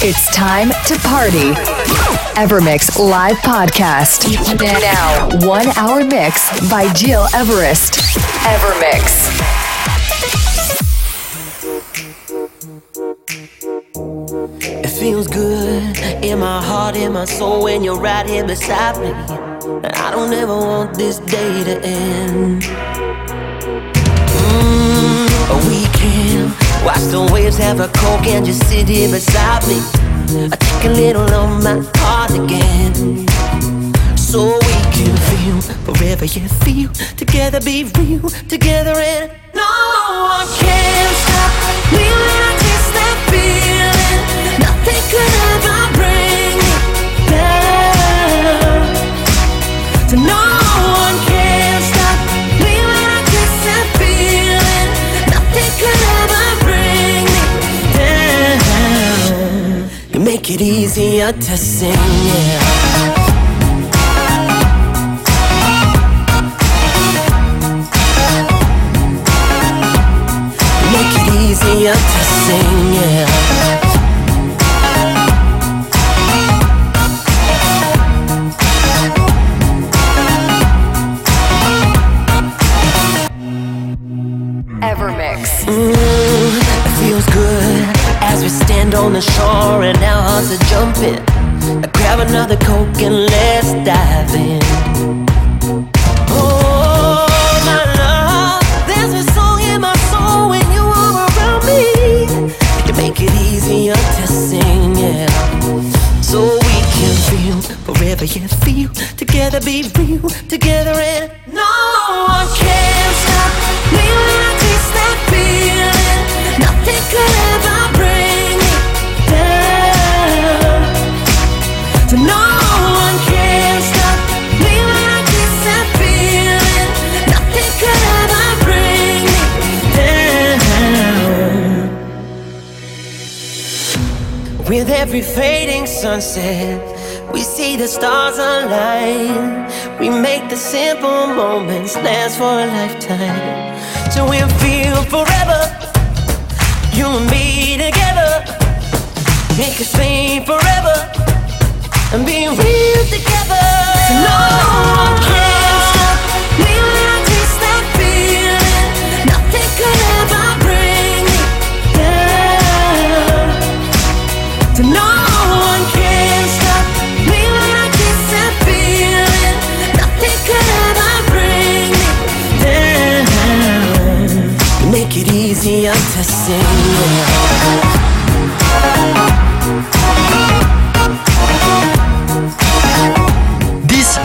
It's time to party. Evermix live podcast. Now, one hour mix by Gil Everest. Evermix. It feels good in my heart, in my soul when you're right here beside me. And I don't ever want this day to end. Mm, we can watch the waves have a coke and just sit here beside me. I take a little of my heart again. So we can feel forever, yeah, feel together, be real together, and no one can stop me when I taste that feeling. Nothing could ever bring me down. So no it easier to sing, yeah. Make it easier to sing, yeah. Evermix. Mm, we stand on the shore and our hearts are jumping. Grab another coke and let's dive in. Oh, my love, there's a song in my soul when you are around me. Make it easier to sing, yeah. So we can feel forever, yeah, feel together, be real together, and every fading sunset, we see the stars align. We make the simple moments last for a lifetime. So we'll feel forever, you and me together. Make us swing forever and be real together. No one can So no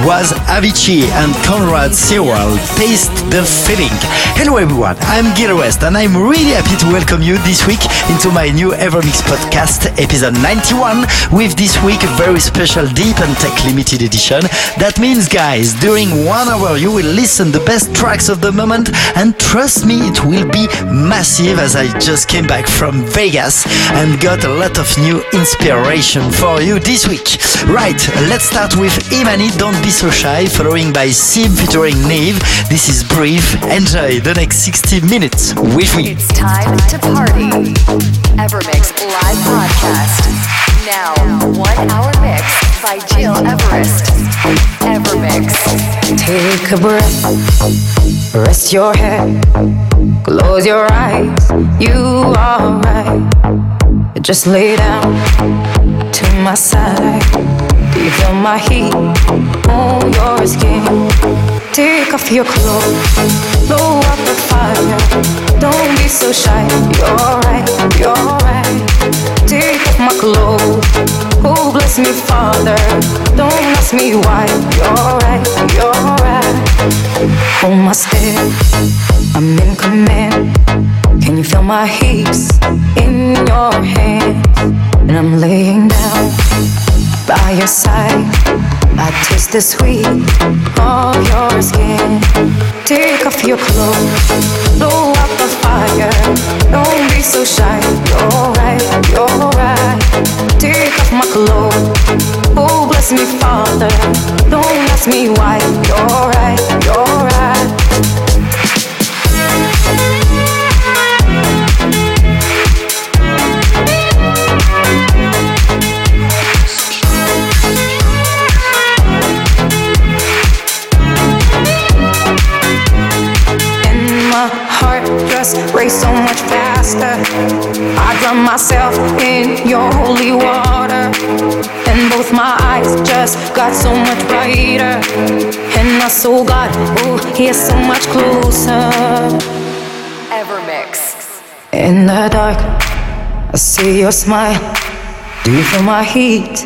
was Avicii and Conrad Sewell. Taste the feeling. Hello everyone, I'm Gil West and I'm really happy to welcome you this week into my new Evermix podcast, episode 91, with this week a very special Deep and Tech limited edition. That means, guys, during one hour you will listen the best tracks of the moment and trust me, it will be massive as I just came back from Vegas and got a lot of new inspiration for you this week. Right, let's start with Imany, Don't Be So Shy, following by Sim featuring Neve. This is Brief. Enjoy the next 60 minutes with me. It's time to party. Evermix live podcast. Now, one hour mix by Gil Everest. Evermix. Take a breath, rest your head, close your eyes. You are right. Just lay down to my side. You feel my heat on your skin? Take off your clothes, blow up the fire. Don't be so shy. You're right, you're right. Take off my clothes. Oh, bless me, Father. Don't ask me why. You're right, you're right. Hold my step, I'm in command. Can you feel my hips in your hands? And I'm laying down by your side. I taste the sweet of your skin. Take off your clothes, blow up the fire. Don't be so shy. You're right, you're right. Take off my clothes. Oh, bless me, Father. Don't ask me why. You're right, you're right. so much faster. I drown myself in your holy water, and both my eyes just got so much brighter. And my soul got, oh, here's so much closer. Evermix. In the dark, I see your smile. Do you feel my heat?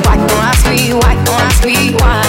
why, don't ask me why, don't ask me why.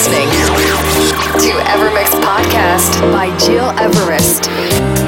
listening to Evermix Podcast by Gil Everest.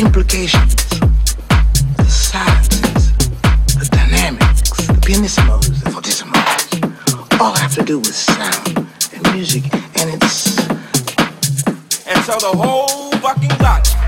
implications, the science, the dynamics, the pianissimos, the fortissimos, all I have to do is sound and music, and it's. And so the whole fucking lot.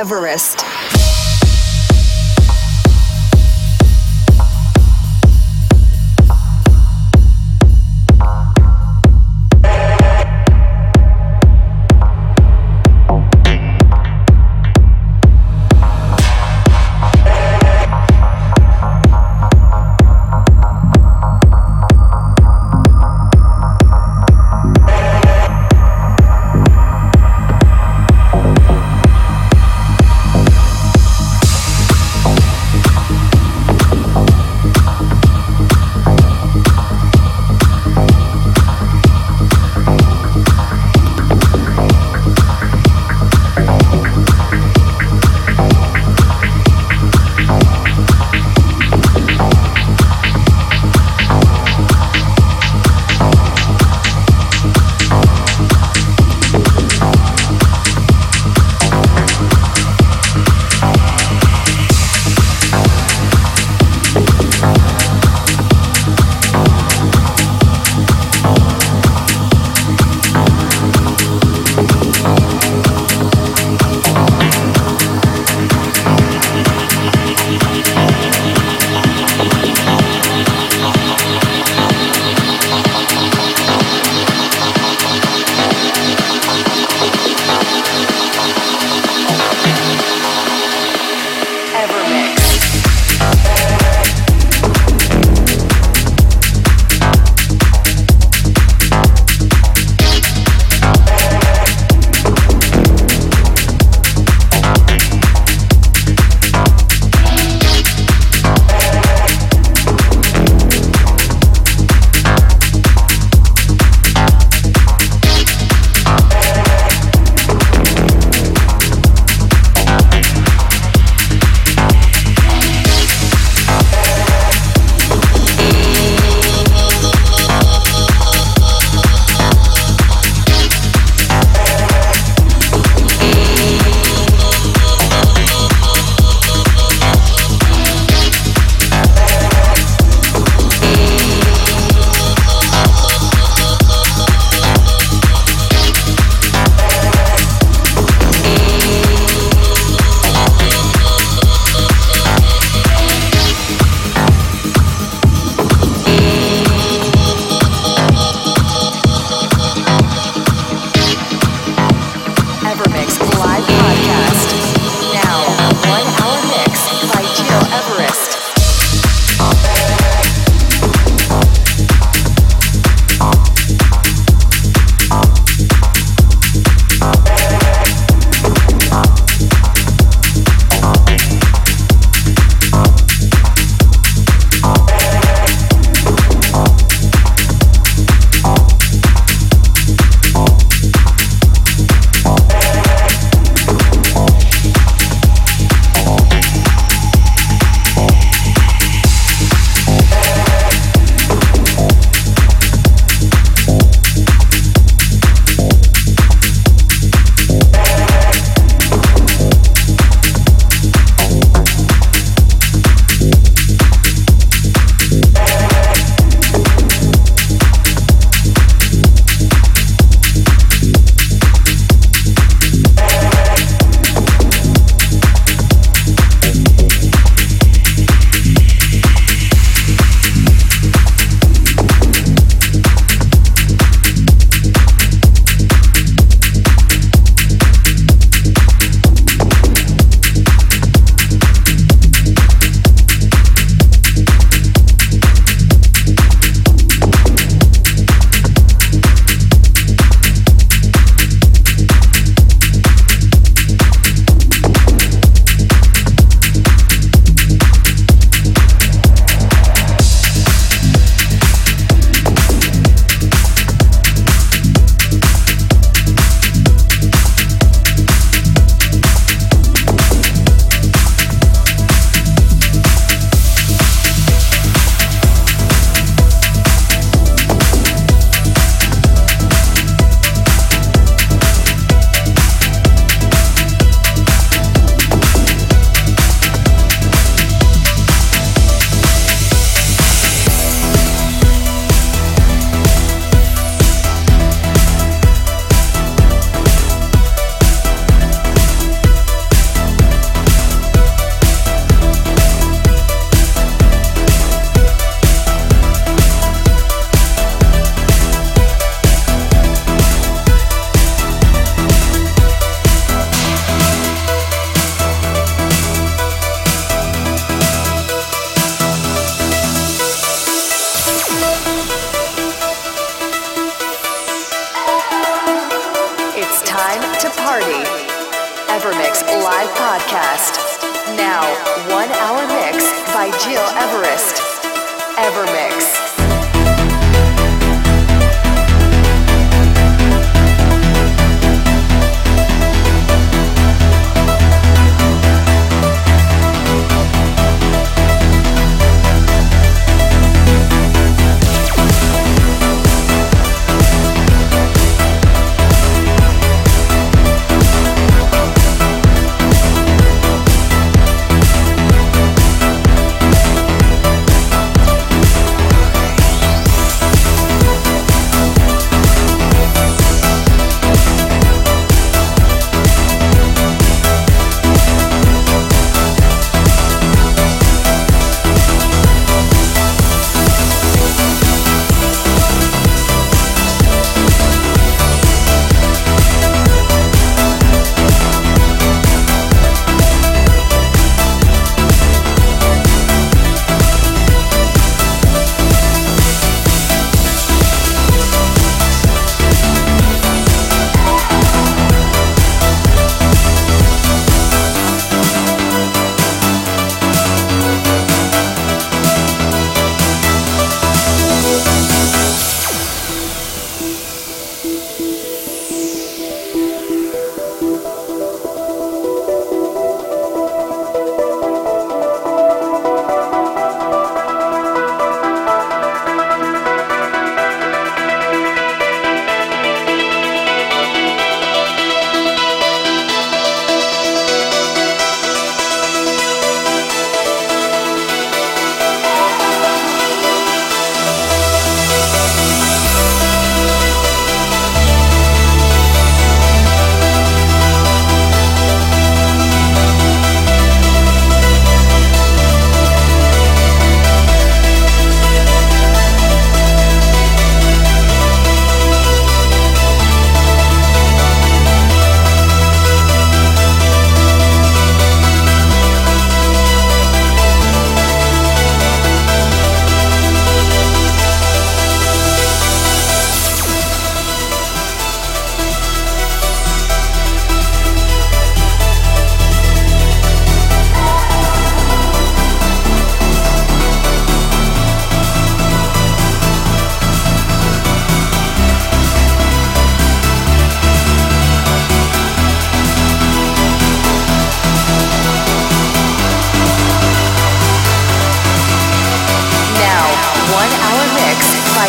Everest.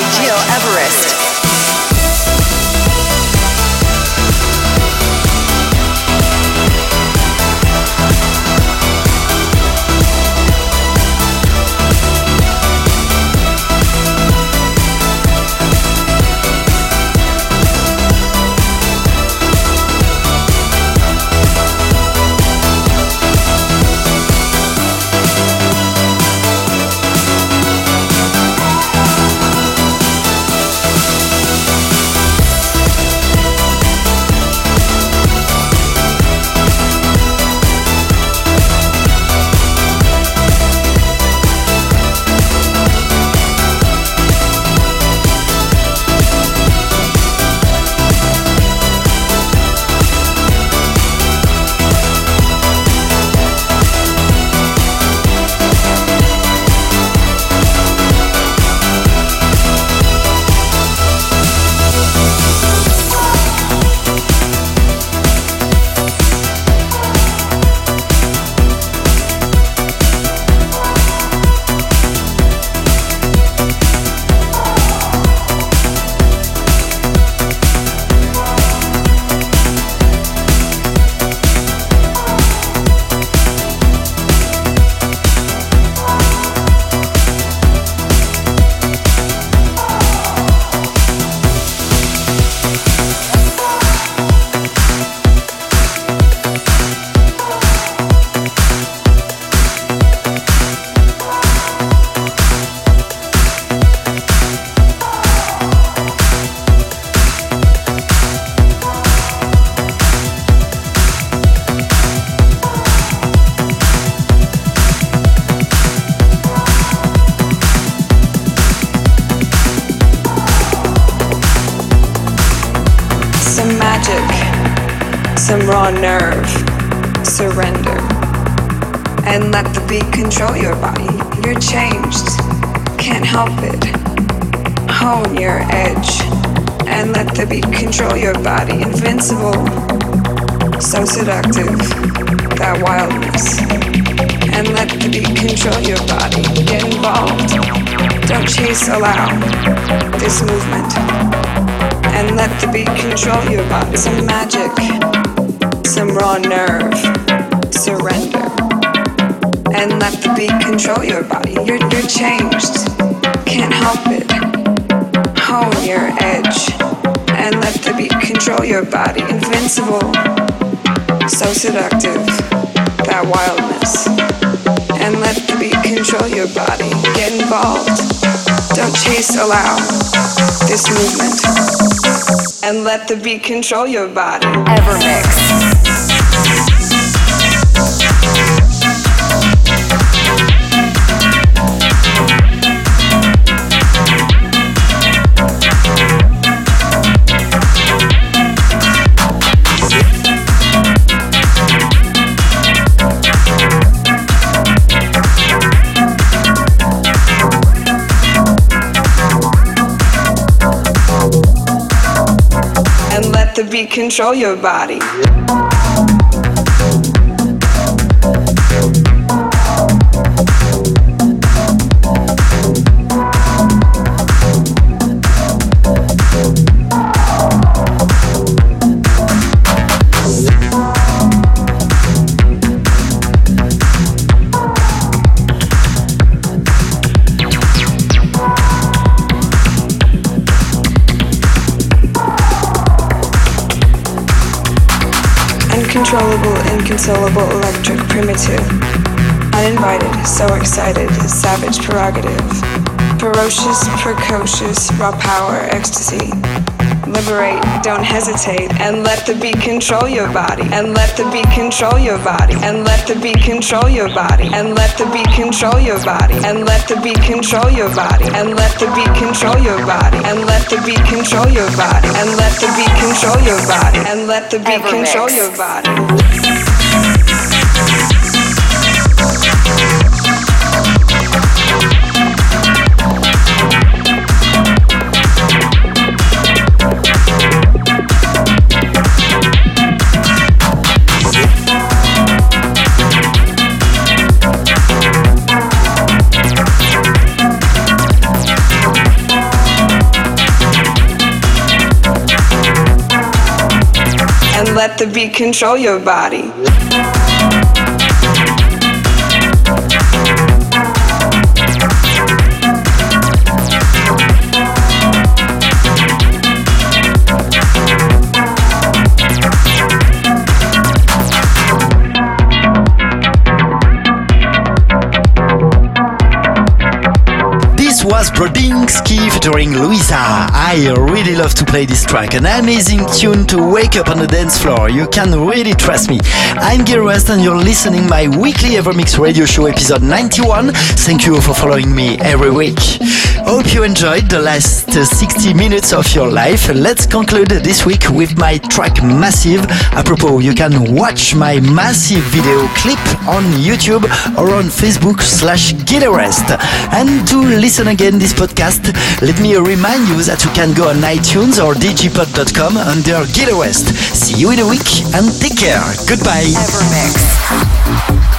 Gil Everest. Nerve. Surrender. And let the beat control your body. You're changed. Can't help it. Hone your edge. And let the beat control your body. Invincible. So seductive. That wildness. And let the beat control your body. Get involved. Don't chase, allow this movement. And let the beat control your body. Some magic. Some raw nerve. Surrender. And let the beat control your body. You're, you're changed. Can't help it. Hone your edge. And let the beat control your body. Invincible. So seductive. That wildness. And let the beat control your body. Get involved. Don't chase, allow this movement. And let the beat control your body. Evermix. to be control your body. Prerogative. Ferocious, precocious, raw power, ecstasy. Liberate, don't hesitate, and let the beat control your body. And let the beat control your body. And let the beat control your body. And let the beat control your body. And let the beat control your body. And let the beat control your body. And let the beat control your body. And let the beat control your body. And let the beat control your body. Let the beat control your body. This was Brodinski featuring Louisahhh. I really love to play this track, an amazing tune to wake up on the dance floor. You can really trust me. I'm Gil Everest and you're listening my weekly Evermix radio show episode 91. Thank you for following me every week. Hope you enjoyed the last uh, 60 minutes of your life. Let's conclude this week with my track Massive. Apropos, you can watch my massive video clip on YouTube or on Facebook slash Gileverest. And to listen again this podcast, let me remind you that you can go on iTunes or digipod.com under Gileverest. See you in a week and take care. Goodbye. Evermix.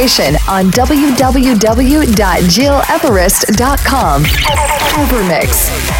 Information on www.gileverest.com. Evermix.